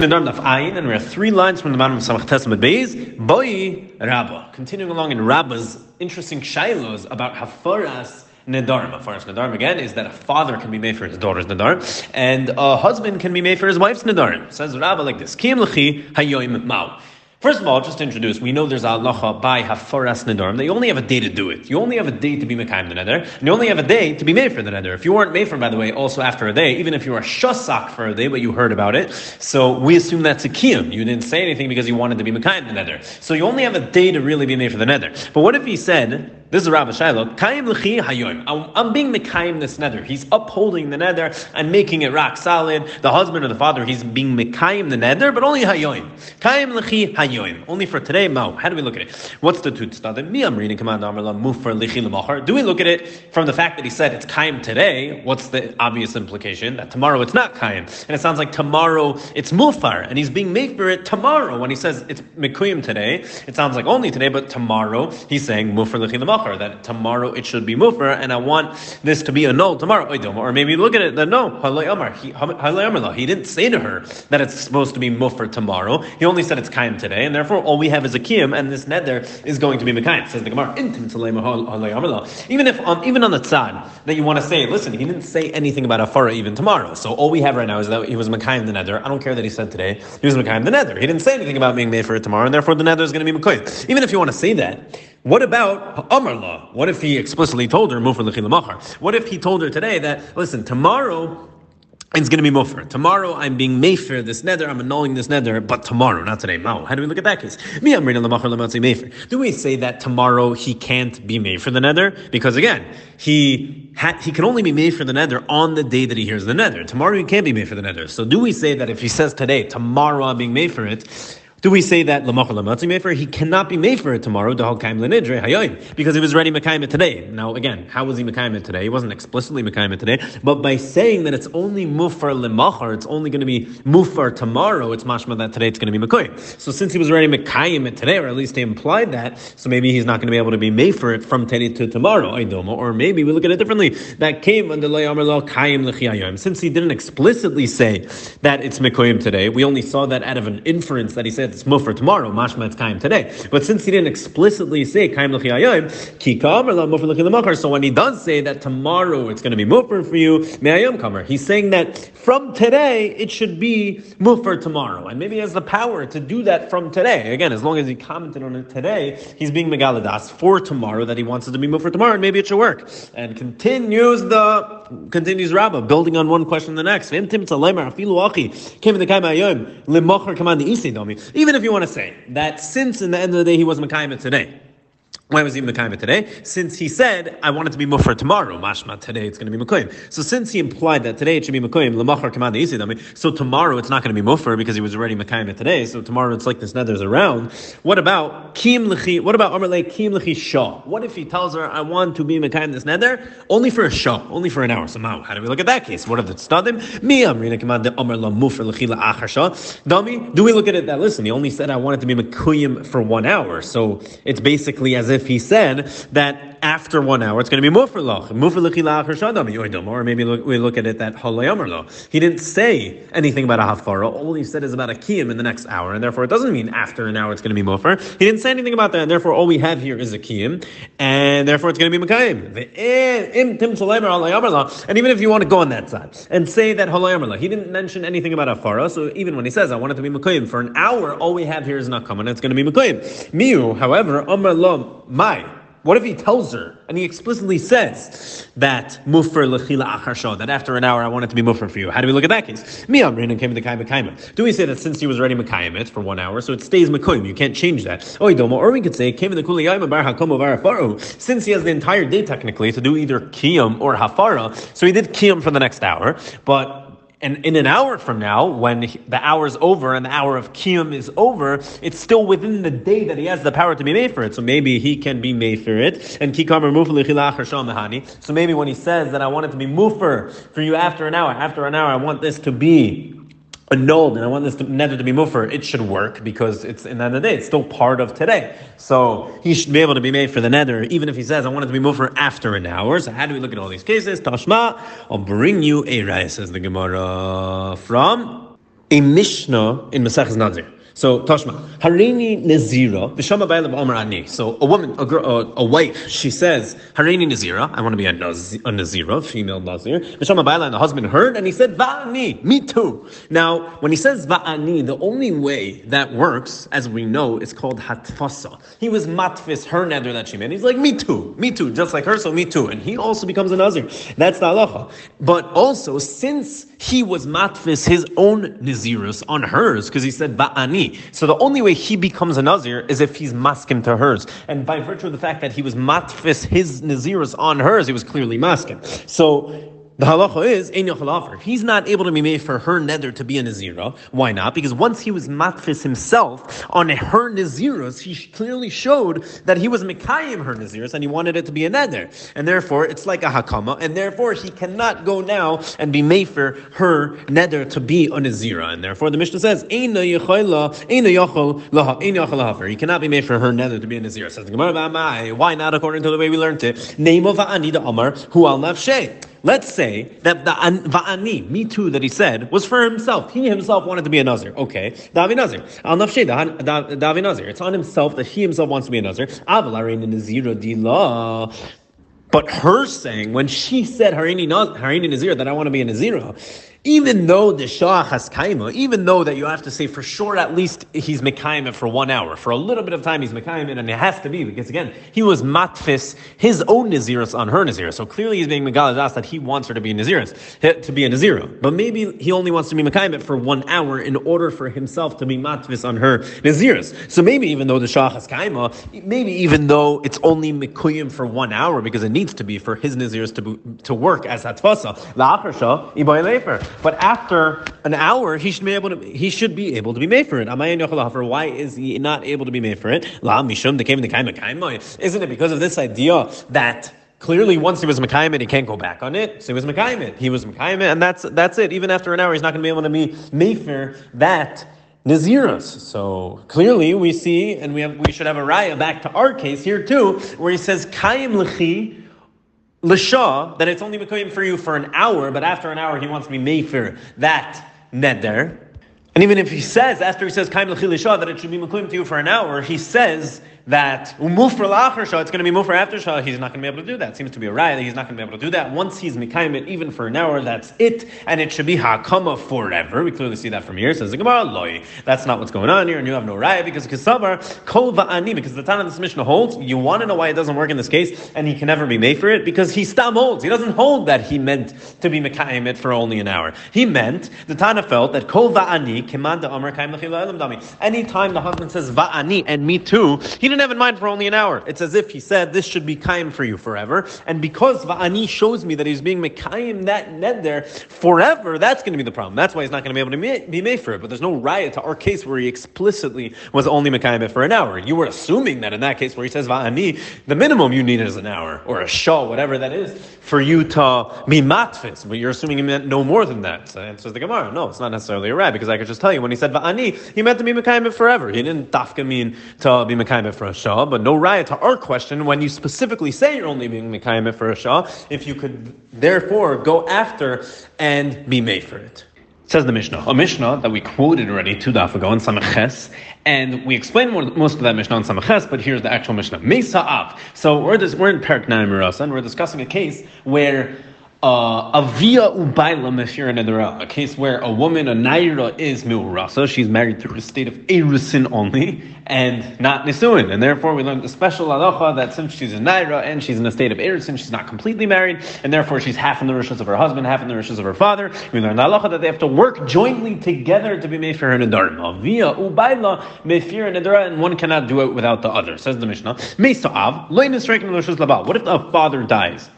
Continuing along in Rabba's interesting shilos about Hafaras Nedarim. Hafaras Nedarim, again, is that a father can be made for his daughter's Nedarim, and a husband can be made for his wife's Nedarim. Says Rabba like this, Kim Lechi Hayoim Mao. First of all, just to introduce, we know there's a halacha by hafaras nedarim that you only have a day to do it. You only have a day to be mekayim the neder, and you only have a day to be made for the neder. If you weren't made for, by the way, also after a day, even if you were shasak for a day, but you heard about it, so we assume that's a kiyum. You didn't say anything because you wanted to be mekayim the neder. So you only have a day to really be made for the neder. But what if he said, this is Rabbi Shiloh. Kaim l'chi. I'm being mekayim this nether. He's upholding the nether and making it rock solid. The husband or the father, he's being mekayim the nether, but only hayoim. Kaim l'chi hayoim. Only for today. How do we look at it? What's the tut stadim? Mi amrin command amrla mufar lichi l'machar. Do we look at it from the fact that he said it's kaim today? What's the obvious implication? That tomorrow it's not kaim. And it sounds like tomorrow it's mufar, and he's being made for it tomorrow. When he says it's mekuyim today, it sounds like only today, but tomorrow he's saying mufar lichi l'machar that tomorrow it should be mufer, and I want this to be a null tomorrow. Or maybe look at it that no, he, he didn't say to her that it's supposed to be mufer tomorrow. He only said it's kaim today, and therefore all we have is a kiyim, and this nether is going to be mekayim. Says the Gemara, even if on even on the tzad that you want to say, listen, he didn't say anything about afara even tomorrow. So all we have right now is that he was mekayim the nether. I don't care that he said today he was mekayim the nether. He didn't say anything about being made for it tomorrow, and therefore the nether is going to be mekayim. Even if you want to say that, what about Amar law? What if he explicitly told her, Mufar Lechilamacher? What if he told her today that, listen, tomorrow it's going to be mufer. Tomorrow I'm being mefer this nether, I'm annulling this nether, but tomorrow, not today. Mao. How do we look at that case? Mefer. Do we say that tomorrow he can't be made for the nether? Because again, he ha- he can only be made for the nether on the day that he hears the nether. Tomorrow he can't be made for the nether. So do we say that if he says today, tomorrow I'm being made for it, do we say that he cannot be made for it tomorrow because he was ready mekayim today? Now again, how was he mekayim today? He wasn't explicitly mekayim today, but by saying that it's only mufar lemachar, it's only going to be mufar tomorrow. It's mashma that today it's going to be mekayim. So since he was ready mekayim today, or at least he implied that, so maybe he's not going to be able to be made for it from today to tomorrow. Or maybe we look at it differently. That came under kayim Since he didn't explicitly say that it's mekayim today, we only saw that out of an inference that he said it's mufar tomorrow, mashma it's kaim today. But since he didn't explicitly say kaim l'chi ayim, ki kamer la mufar l'chi l'makar, so when he does say that tomorrow it's going to be mufar for you, me'ayim kamer, he's saying that from today it should be mufar tomorrow. And maybe he has the power to do that from today. Again, as long as he commented on it today, he's being megaladas for tomorrow that he wants it to be mufar tomorrow, and maybe it should work. And continues the continues Rabbah, building on one question the next. Even if you want to say that since in the end of the day he was Mekayim today, why was he Mekayim today? Since he said, I want it to be Mufar tomorrow, Mashma, today it's going to be Mekayim. So since he implied that today it should be Mekayim, Lamachar Isidami, so tomorrow it's not going to be Mufar because he was already Mekayim today, so tomorrow it's like this nether's around. What about Kim Lechi, what about Amarle Kim Lechi Shah? What if he tells her, I want to be Mekayim this nether, only for a Shah, only for an hour? So now, how do we look at that case? What if it's Stadim? Mi Amrina Kamad Amar La Lechi La Achar Shah. Dami, do we look at it that, listen, he only said, I want it to be Mekayim for one hour, so it's basically as if he said that after one hour it's going to be mufer loch, mufer lachir or maybe we look at it that halayomer He didn't say anything about a hafara. All he said is about a kiyim in the next hour, and therefore it doesn't mean after an hour it's going to be mufer. He didn't say anything about that, and therefore all we have here is a kiyim, and therefore it's going to be mekayim. And even if you want to go on that side and say that halayomer he didn't mention anything about hafara. So even when he says I want it to be mekayim for an hour, all we have here is not coming. It's going to be mekayim. Miu, however, amar lo my what if he tells her and he explicitly says that muffer lechila achar that after an hour I want it to be muffer for you? How do we look at that case? Me amrin came to kaima Do we say that since he was already mekayim for one hour, so it stays mekoyim? You can't change that. Or we could say came in the bar hakom Since he has the entire day technically to do either kiyum or hafara, so he did kiyum for the next hour, but and in an hour from now, when the hour is over and the hour of Kiyum is over, it's still within the day that he has the power to be made for it. So maybe he can be made for it. And So maybe when he says that I want it to be mufer for you after an hour, after an hour, I want this to be annulled and I want this to, nether to be mufer, it should work because it's in the end of the day, it's still part of today. So he should be able to be made for the nether, even if he says, I want it to be mufer after an hour. So how do we look at all these cases? Tashma, I'll bring you a raya, says the Gemara, from a Mishnah in Masechus Nazir. So Toshma, Harini Nazira, Vishama Bailam Omer Ani. So a woman, a girl, a, a, wife, she says, Harini Nazira, I want to be a, Naz, a Nazira, female Nazir. Vishama and the husband heard, and he said, Va'ani, me too. Now, when he says Va'ani, the only way that works, as we know, is called Hatfasa. He was matfis, her nether that she made. He's like, me too, me too, just like her, so me too. And he also becomes a Nazir. That's the halacha. But also, since he was matfis his own Nazirus on hers, because he said ba'ani. so the only way he becomes a Nazir is if he's maskim to hers. And by virtue of the fact that he was matfis his Nazirus on hers, he was clearly maskim. So the halacha is ein he's not able to be made for her nether to be a nazira, why not? Because once he was matfis himself on her naziras, he clearly showed that he was mekayim her naziras and he wanted it to be a nether, and therefore it's like a hakama, and therefore he cannot go now and be made for her nether to be a nazira, and therefore the Mishnah says ein He cannot be made for her nether to be a nazira. Says the Gemara, why not according to the way we learned it? Name of anida amar hu al nafshe. Let's say that the va'ani, me too, that he said was for himself. He himself wanted to be a nazir. Okay, Davi nazir. Al nafshe Davi nazir. It's on himself that he himself wants to be a nazir. Avalarin nazira dila. But her saying when she said Harini Nazir that I want to be a Nazira, even though the Shah has kaima, even though that you have to say for sure at least he's mekayim for one hour, for a little bit of time he's mekayim and it has to be because again he was matfis his own naziris on her nazir, so clearly he's being megaladas that he wants her to be naziris to be a nazira, but maybe he only wants to be mekayim for one hour in order for himself to be matfis on her naziris. So maybe even though the Shah has kaima, maybe even though it's only mekuyim for one hour because it needs to be for his naziris to to work as hatfasa la but after an hour, he should be able to he should be able to be made for it. Why is he not able to be made for it? Isn't it because of this idea that Clearly, once he was Mekayim he can't go back on it. So he was Mekayim He was Mekayim and that's that's it. Even after an hour, he's not going to be able to be Mefer that Naziras. So clearly, we see, and we have we should have a raya back to our case here too, where he says Kayim Lechi L'shah, that it's only Mekoyim for you for an hour, but after an hour he wants to be made for that neder. And even if he says, after he says Kaim L'chil that it should be Mekoyim to you for an hour, he says that umufr la'achar it's going to be mufr after shah, he's not going to be able to do that. It seems to be a riot that he's not going to be able to do that. Once he's mikayim even for an hour, that's it, and it should be hakama forever. We clearly see that from here. Says the Gemara, loy. That's not what's going on here, and you have no riot because kisavar kol va'ani, because the Tana of this Mishnah holds, you want to know why it doesn't work in this case, and he can never be made for it, because he stam holds. He doesn't hold that he meant to be mikayim for only an hour. He meant, the Tana felt that kol va'ani, kemanda amar kaim dami. Anytime the husband says va'ani, and me too, he didn't have in mind for only an hour. It's as if he said, This should be kaim for you forever. And because Va'ani shows me that he's being mekayim that ned there forever, that's going to be the problem. That's why he's not going to be able to be made for it. But there's no riot to our case where he explicitly was only mekayim it for an hour. You were assuming that in that case where he says Va'ani, the minimum you need is an hour or a shah, whatever that is, for you to be matfis. But you're assuming he meant no more than that. So answers the Gemara. No, it's not necessarily a riot because I could just tell you when he said Va'ani, he meant to be mekayim it forever. He didn't dafka mean to be mekayim it for a shah but no riot to our question when you specifically say you're only being Mekayim for a Shah, if you could therefore go after and be made for it. Says the Mishnah, a Mishnah that we quoted already two daf ago in Samaches, and we explained most of that Mishnah in Samaches, but here's the actual Mishnah. Mesa'av. So we're, this, we're in Perak Naim and we're discussing a case where uh, a via ubaila mefira nedera, a case where a woman, a naira, is milrasa. She's married through a state of erusin only and not nisuin, and therefore we learned the special halacha that since she's a naira and she's in a state of erusin, she's not completely married, and therefore she's half in the rishas of her husband, half in the rishas of her father. We learned halacha that they have to work jointly together to be made for her nedarim. Via ubaila mefira nedera, and one cannot do it without the other. Says the Mishnah. Meisa'av loy labal. What if the father dies?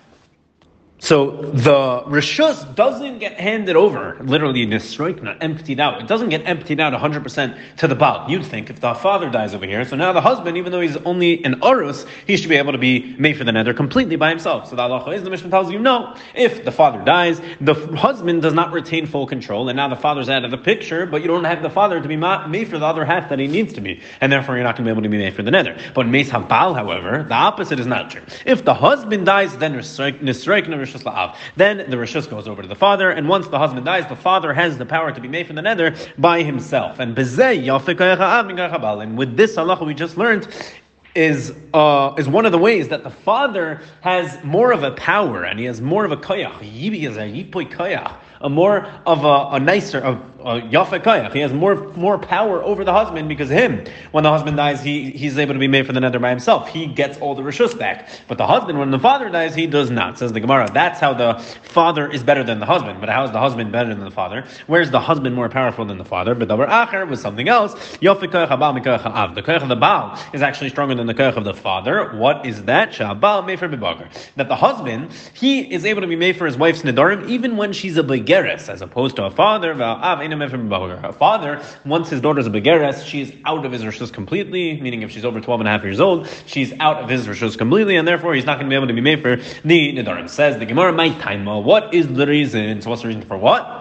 So the rishus doesn't get handed over, literally nisroikna, emptied out. It doesn't get emptied out 100% to the baal. You'd think if the father dies over here, so now the husband, even though he's only an arus, he should be able to be made for the nether completely by himself. So the halacha is, the Mishnah tells you, no, if the father dies, the husband does not retain full control, and now the father's out of the picture, but you don't have the father to be made for the other half that he needs to be, and therefore you're not going to be able to be made for the nether. But Meis Habal, however, the opposite is not true. If the husband dies, then nisroikna Rishus La'av. Then the Rishus goes over to the father, and once the husband dies, the father has the power to be made from the nether by himself. And with this halacha we just learned, is uh, is one of the ways that the father has more of a power and he has more of a koyach a more of a, a nicer, of a Uh, yafekayach. He has more more power over the husband because him, when the husband dies, he, he's able to be made for the nether by himself. He gets all the rishus back. But the husband, when the father dies, he does not. Says the Gemara. That's how the father is better than the husband. But how is the husband better than the father? Where is the husband more powerful than the father? But the acher was something else. The koyach of the Baal is actually stronger than the koyach of the father. What is that? Shabal mefer bibagar. That the husband, he is able to be made for his wife's nedarim even when she's a begeres, as opposed to a father. A father, once his daughter's is a begeres, she's out of his rishus completely, meaning if she's over 12 and a half years old, she's out of his rishus completely, and therefore he's not going to be able to be made for the Nidarim. Says the Gemara, my time, what is the reason? So what's the reason for what?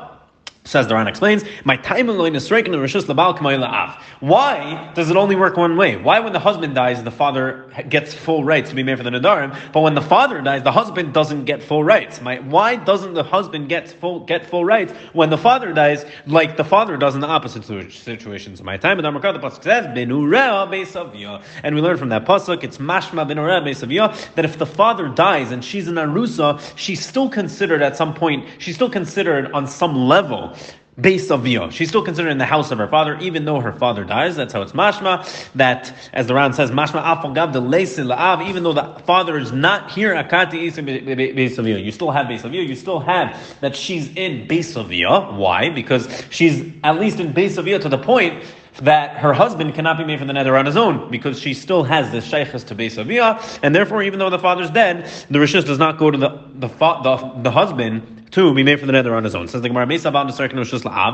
Says the Ran explains, my time alone is striking the Rishus Labal. Why does it only work one way? Why, when the husband dies, the father gets full rights to be made for the Nadarim, but when the father dies, the husband doesn't get full rights? My, why doesn't the husband get full get full rights when the father dies, like the father does in the opposite situations? My time, the pasuk says, and we learn from that pasuk, it's Mashma Benura Beisavia, that if the father dies and she's in Arusa, she's still considered at some point, she's still considered on some level base of Vio. She's still considered in the house of her father, even though her father dies. That's how it's mashma. That, as the Ran says, mashma afal de la'av, even though the father is not here, akati base of Vio. You still have base of Vio. You still have that she's in base of Vio. Why? Because she's at least in base of Vio to the point that her husband cannot be made from the nether on his own because she still has this shaykhs to Beis Aviyah, and therefore, even though the father's dead, the rishis does not go to the the, the, the husband to be made from the nether on his own. Says the Gemara, How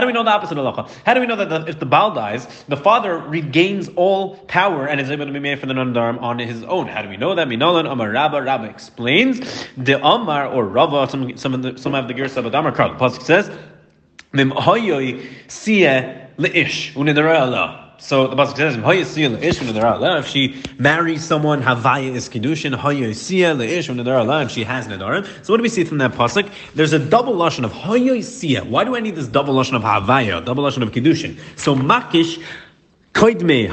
do we know the opposite of How do we know that the, if the Baal dies, the father regains all power and is able to be made from the nether on his own? How do we know that? Minolan Amar Rabba Rabba explains the Amar or Rabba. Some some of the, some have the Gersa, but. The pasuk says, "Mim hayoy sieh leish unidara so the pasuk says, if she marries someone, Havaya is kedushin, if she has nedarim. So what do we see from that pasuk? There's a double lashon of hoyosia. Why do I need this double lashon of Havaya, double lashon of kedushin? So makish Koidme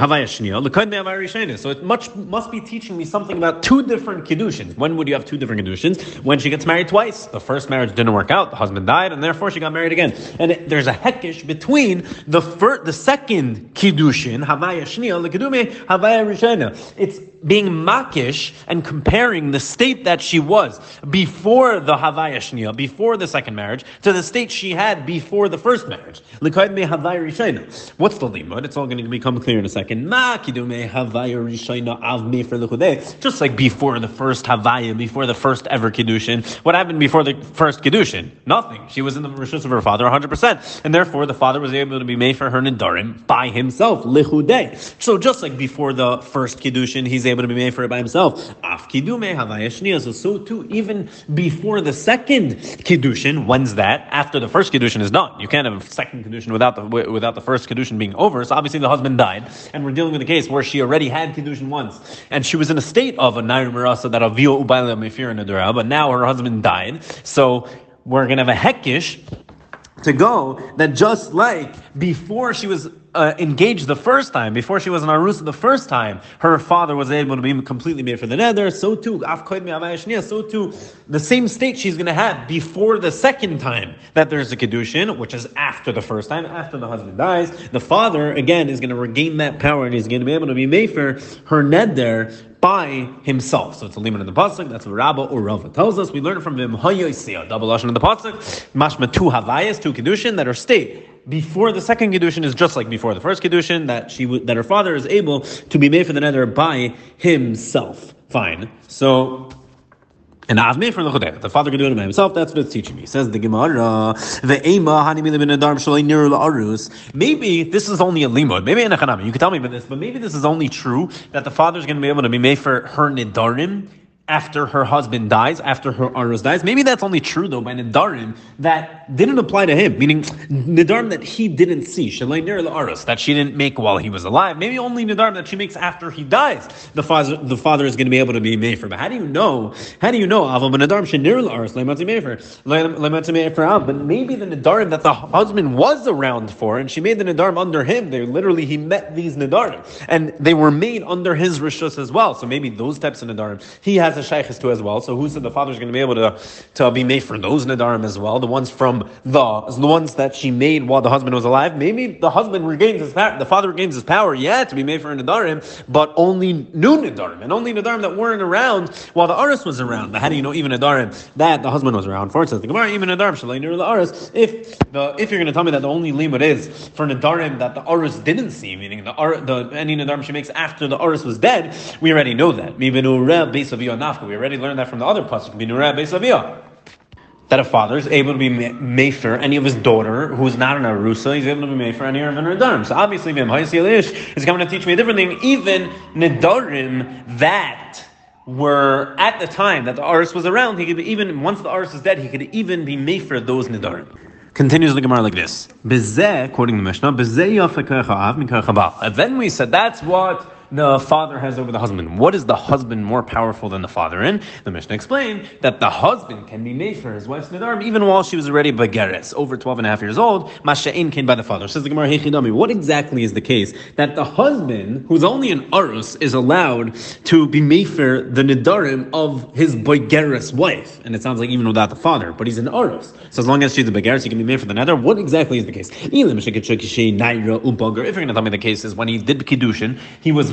So it much must be teaching me something about two different Kedushin. When would you have two different Kedushins? When she gets married twice. The first marriage didn't work out, the husband died, and therefore she got married again. And it, there's a hekish between the first, the second Kedushin, Havaya Shnia, Lekoidme Havaya Rishena. It's being makish and comparing the state that she was before the Havaya Shnia, before the second marriage, to the state she had before the first marriage. What's the limud? It's all going to become clear in a second. Just like before the first Havaya, before the first ever Kiddushin. What happened before the first Kiddushin? Nothing. She was in the Rishus of her father 100%. And therefore the father was able to be made for her Nidarim by himself. So just like before the first Kiddushin, he's able able to be made for it by himself. So, so too, even before the second kiddushin, when's that? After the first kiddushin is done. You can't have a second kiddushin without the without the first kiddushin being over. So obviously the husband died, and we're dealing with a case where she already had kiddushin once, and she was in a state of a nair mirasa that avio ubayla mefir but now her husband died. So we're gonna have a hekish to go that just like before she was uh, engaged the first time, before she was in Arusa the first time, her father was able to be completely made for the nether. So too, so too, the same state she's going to have before the second time that there's a kedushin, which is after the first time, after the husband dies. The father again is going to regain that power and he's going to be able to be made for her nether by himself. So it's a limit in the pasuk. That's what Rabba or Rava tells us. We learn from him hayoisia, double lashon in the pasuk. Mashma two havayas, two kedushin that are state before the second kedushin is just like before the first kedushin that she that her father is able to be made for the nether by himself. Fine. So. And I've made from the Chodeh. The father can do it by himself. That's what it's teaching me. Says the Gemara. The Ema. Maybe this is only a limud. Maybe in a. You can tell me about this, but maybe this is only true that the father is going to be able to be made for her nidarim after her husband dies, after her Aros dies. Maybe that's only true though by Nidarim that didn't apply to him, meaning Nidarim that he didn't see, Shalainir Aros, that she didn't make while he was alive. Maybe only Nidarim that she makes after he dies, the father the father is going to be able to be made for. But how do you know? How do you know? Nidarim Shanir Aros, But maybe the Nidarim that the husband was around for, and she made the Nidarim under him, they literally he met these Nidarim. And they were made under his Rishus as well. So maybe those types of Nidarim he has has a shaykhis to as well. So who said the father is going to be able to, to be made for those nadarim as well? The ones from the the ones that she made while the husband was alive. Maybe the husband regains his power. The father regains his power, yeah, to be made for a nadarim, but only new nadarim and only nadarim that weren't around while the aris was around. But how do you know even nadarim that the husband was around for? Says the Gemara even nadarim shalei the aris. If the if you're going to tell me that the only limit is for nadarim that the aris didn't see, meaning the the any nadarim she makes after the aris was dead, we already know that. Nafka. We already learned that from the other pasuk. That a father is able to be mefer any of his daughter who's not an arusa, he's able to be mefer any of her nedarim. So obviously, Mim is coming to teach me a different thing. Even nedarim that were at the time that the aris was around, he could be, even once the aris is dead, he could even be mefer those nedarim. Continues the Gemara like this. Bezeh, quoting the Mishnah, And then we said that's what the father has over the husband. What is the husband more powerful than the father in? The Mishnah explained that the husband can be made for his wife's nidarim even while she was already bageres, over 12 and a half years old. Masha'in came by the father. Says the Gemara, Hechidami, what exactly is the case that the husband, who's only an arus, is allowed to be made for the nidarim of his bageres wife? And it sounds like even without the father, but he's an arus. So as long as she's a bageres, he can be made for the nidar. What exactly is the case? If you're going to tell me the case is when he did kiddushin, he was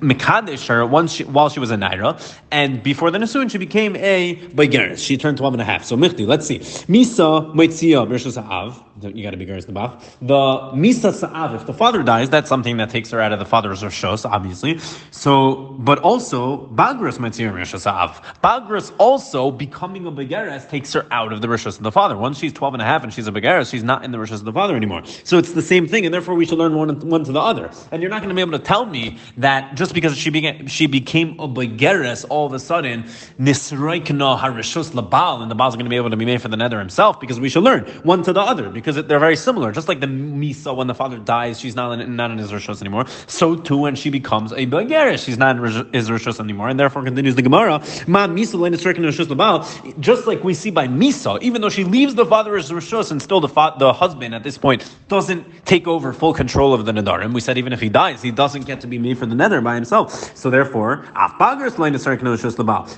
Mekadesh her once she, while she was a Naira, and before the Nisuin, she became a Baigeris. She turned 12 and a half. So, Michti, let's see. Misa Moitzia Bershus Av you got to be Geras the Bach. The Misa Sa'av, if the father dies, that's something that takes her out of the father's Roshos, obviously. So, but also, Bagras Metzir Roshos Sa'av. Bagras also, becoming a Begeres, takes her out of the Roshos of the father. Once she's 12 and a half and she's a Begeres, she's not in the Roshos of the father anymore. So it's the same thing, and therefore we should learn one, one to the other. And you're not going to be able to tell me that just because she became, she became a Begeres, all of a sudden, Nisraikna Harishos Labal, and the Baal is going to be able to be made for the nether himself, because we should learn one to the other. Because they're very similar. Just like the Misa, when the father dies, she's not in, not in his Rishos anymore. So too, when she becomes a Bagarish, she's not in his Rishos anymore. And therefore, continues the Gemara, Ma Misa labal Just like we see by Misa, even though she leaves the father's Rishos and still the, fa- the husband at this point doesn't take over full control of the Nadarim. We said even if he dies, he doesn't get to be made for the Nether by himself. So therefore, Af Bagras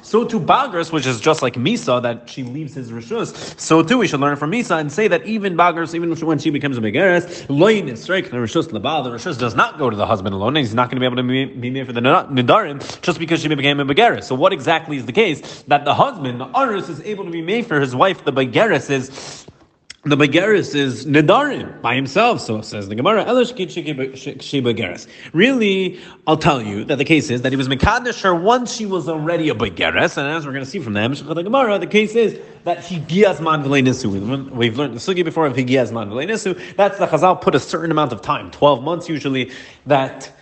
So to Bagras, which is just like Misa, that she leaves his Rishos, so too we should learn from Misa and say that even Bagras even when she becomes a Begeres, Loin is Rishus. The Rishus does not go to the husband alone, and he's not going to be able to be, be made for the Nidarim just because she became a Begeres. So what exactly is the case? That the husband, the Aris, is able to be made for his wife, the Begeres, is the Begeris is Nidarim by himself, so says the Gemara. Really, I'll tell you that the case is that he was Mekadesh her once she was already a Begeris, and as we're going to see from the the Gemara, the case is that Higiazman Nisu. We've learned the Sugi before of Higiazman Nisu. That's the Chazal put a certain amount of time, 12 months usually, that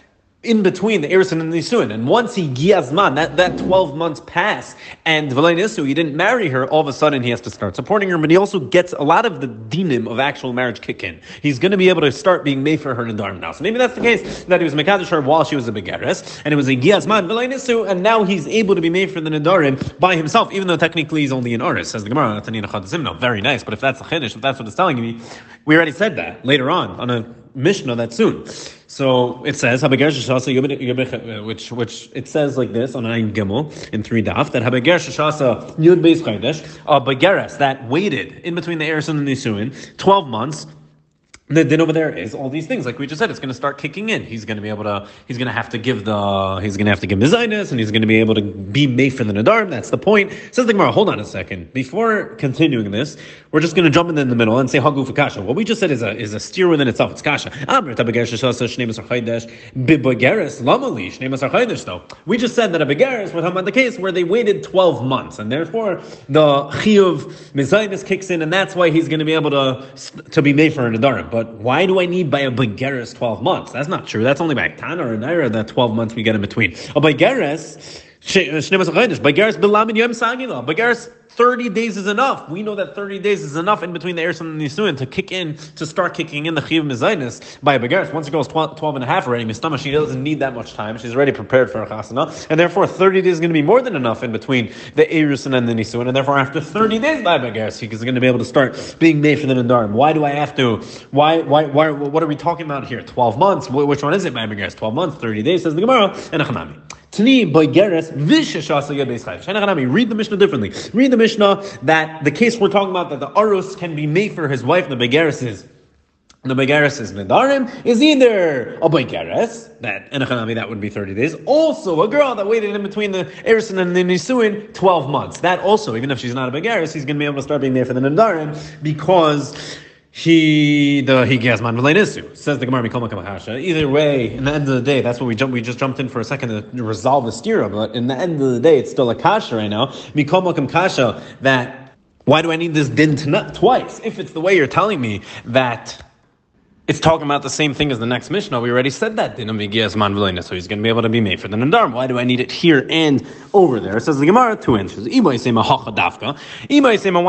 in between the Erison and the Nisuin. And once he Giazman, that, that 12 months pass, and Nisu, he didn't marry her, all of a sudden he has to start supporting her, but he also gets a lot of the dinim of actual marriage kick in. He's going to be able to start being made for her in Nadarim now. So maybe that's the case, that he was Mekadosh her while she was a Begeres, and it was a Giazman, Nisu, and now he's able to be made for the Nadarim by himself, even though technically he's only an arus, says the Gemara. Very nice, but if that's a Chiddush, if that's what it's telling me, we already said that later on, on a Mishnah that soon. So it says which which it says like this on Ein Gimel in three daf that Habeger Shashasa Yud Beis Chaydesh a Begeres that waited in between the Eris and the Nisuin twelve months the din over there is all these things, like we just said, it's going to start kicking in. He's going to be able to, he's going to have to give the, he's going to have to give Mizainis, and he's going to be able to be made for the Nadarim. That's the point. Says the Gemara, hold on a second. Before continuing this, we're just going to jump in the middle and say Hagu for Kasha. What we just said is a, is a steer within itself. It's Kasha. We just said that a we're talking about the case where they waited 12 months, and therefore the Chiyuv Mizainis kicks in, and that's why he's going to be able to, to be made for a Nadarim. But but why do I need by a Begeres 12 months? That's not true. That's only by Tana or Naira that 12 months we get in between. A Begeres, Bagaris Bilamid Yom Sagila. Bagaris 30 days is enough. We know that 30 days is enough in between the Eris and the Nisuin to kick in, to start kicking in the Chiv Mizainis by Bagaris. Once it goes 12, 12 and a half already, Mistama, she doesn't need that much time. She's already prepared for a chasana. And therefore, 30 days is going to be more than enough in between the Eris and the Nisuin. And therefore, after 30 days by Bagaris, he is going to be able to start being made for the Nadarim. Why do I have to? Why, why, why, what are we talking about here? 12 months? Which one is it by Bagaris? 12 months, 30 days, says the Gemara, and Achanami. Tani Yad Read the Mishnah differently. Read the Mishnah that the case we're talking about that the Arus can be made for his wife, the Boigeres is the Begaris is Nidarim is either a Begaris, that Enochanami, that would be 30 days. Also, a girl that waited in between the Erison and the Nisuin 12 months. That also, even if she's not a Begaris, he's going to be able to start being there for the Nidarim because he the he gasman nisu says the Gemara Mikol Makam Either way, in the end of the day, that's what we jumped. We just jumped in for a second to resolve the stira, but in the end of the day, it's still a kasha right now. Mikol Kasha that why do I need this din twice? If it's the way you're telling me that it's talking about the same thing as the next Mishnah. We already said that. So he's going to be able to be made for the Nadarm. Why do I need it here and over there? It says the Gemara, two answers. One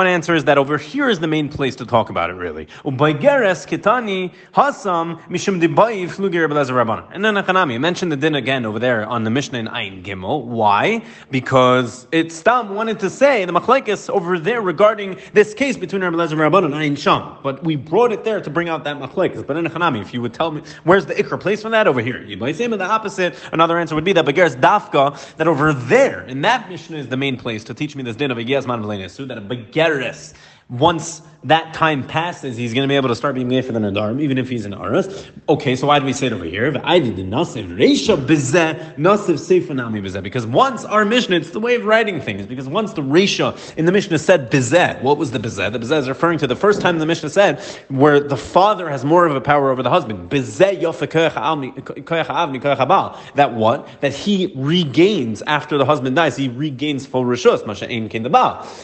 answer is that over here is the main place to talk about it, really. And then Achanami mentioned the din again over there on the Mishnah in Ayin Gimel. Why? Because it Stam wanted to say the Machlaikis over there regarding this case between Rabbi Lezer and Rabban and Ayin Sham. But we brought it there to bring out that Machlaikis. But in Hanami, if you would tell me, where's the Ikra place from that? Over here. You'd say the opposite. Another answer would be that Begeres Dafka, that over there, in that mission is the main place to teach me this din of a Yezman Velenesu, that a Begeres, once that time passes, he's going to be able to start being made for the Nadarim, even if he's an Aras. Okay, so why do we say it over here? Because once our Mishnah, it's the way of writing things, because once the Resha in the Mishnah said Bizeh, what was the Bizeh? The Bizeh is referring to the first time the Mishnah said where the father has more of a power over the husband. That what? That he regains after the husband dies, he regains full Rishus,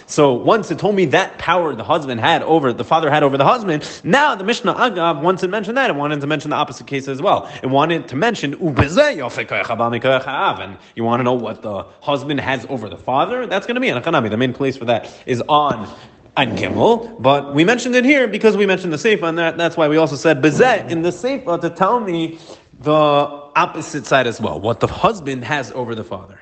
So once it told me that power the husband had over the father had over the husband. Now the Mishnah Agav once it mentioned that, it wanted to mention the opposite case as well. It wanted to mention and you want to know what the husband has over the father. That's going to be an Akhanami. The main place for that is on and Gimel, but we mentioned it here because we mentioned the Seifa, and that, that's why we also said Bezet in the Seifa to tell me the opposite side as well, what the husband has over the father.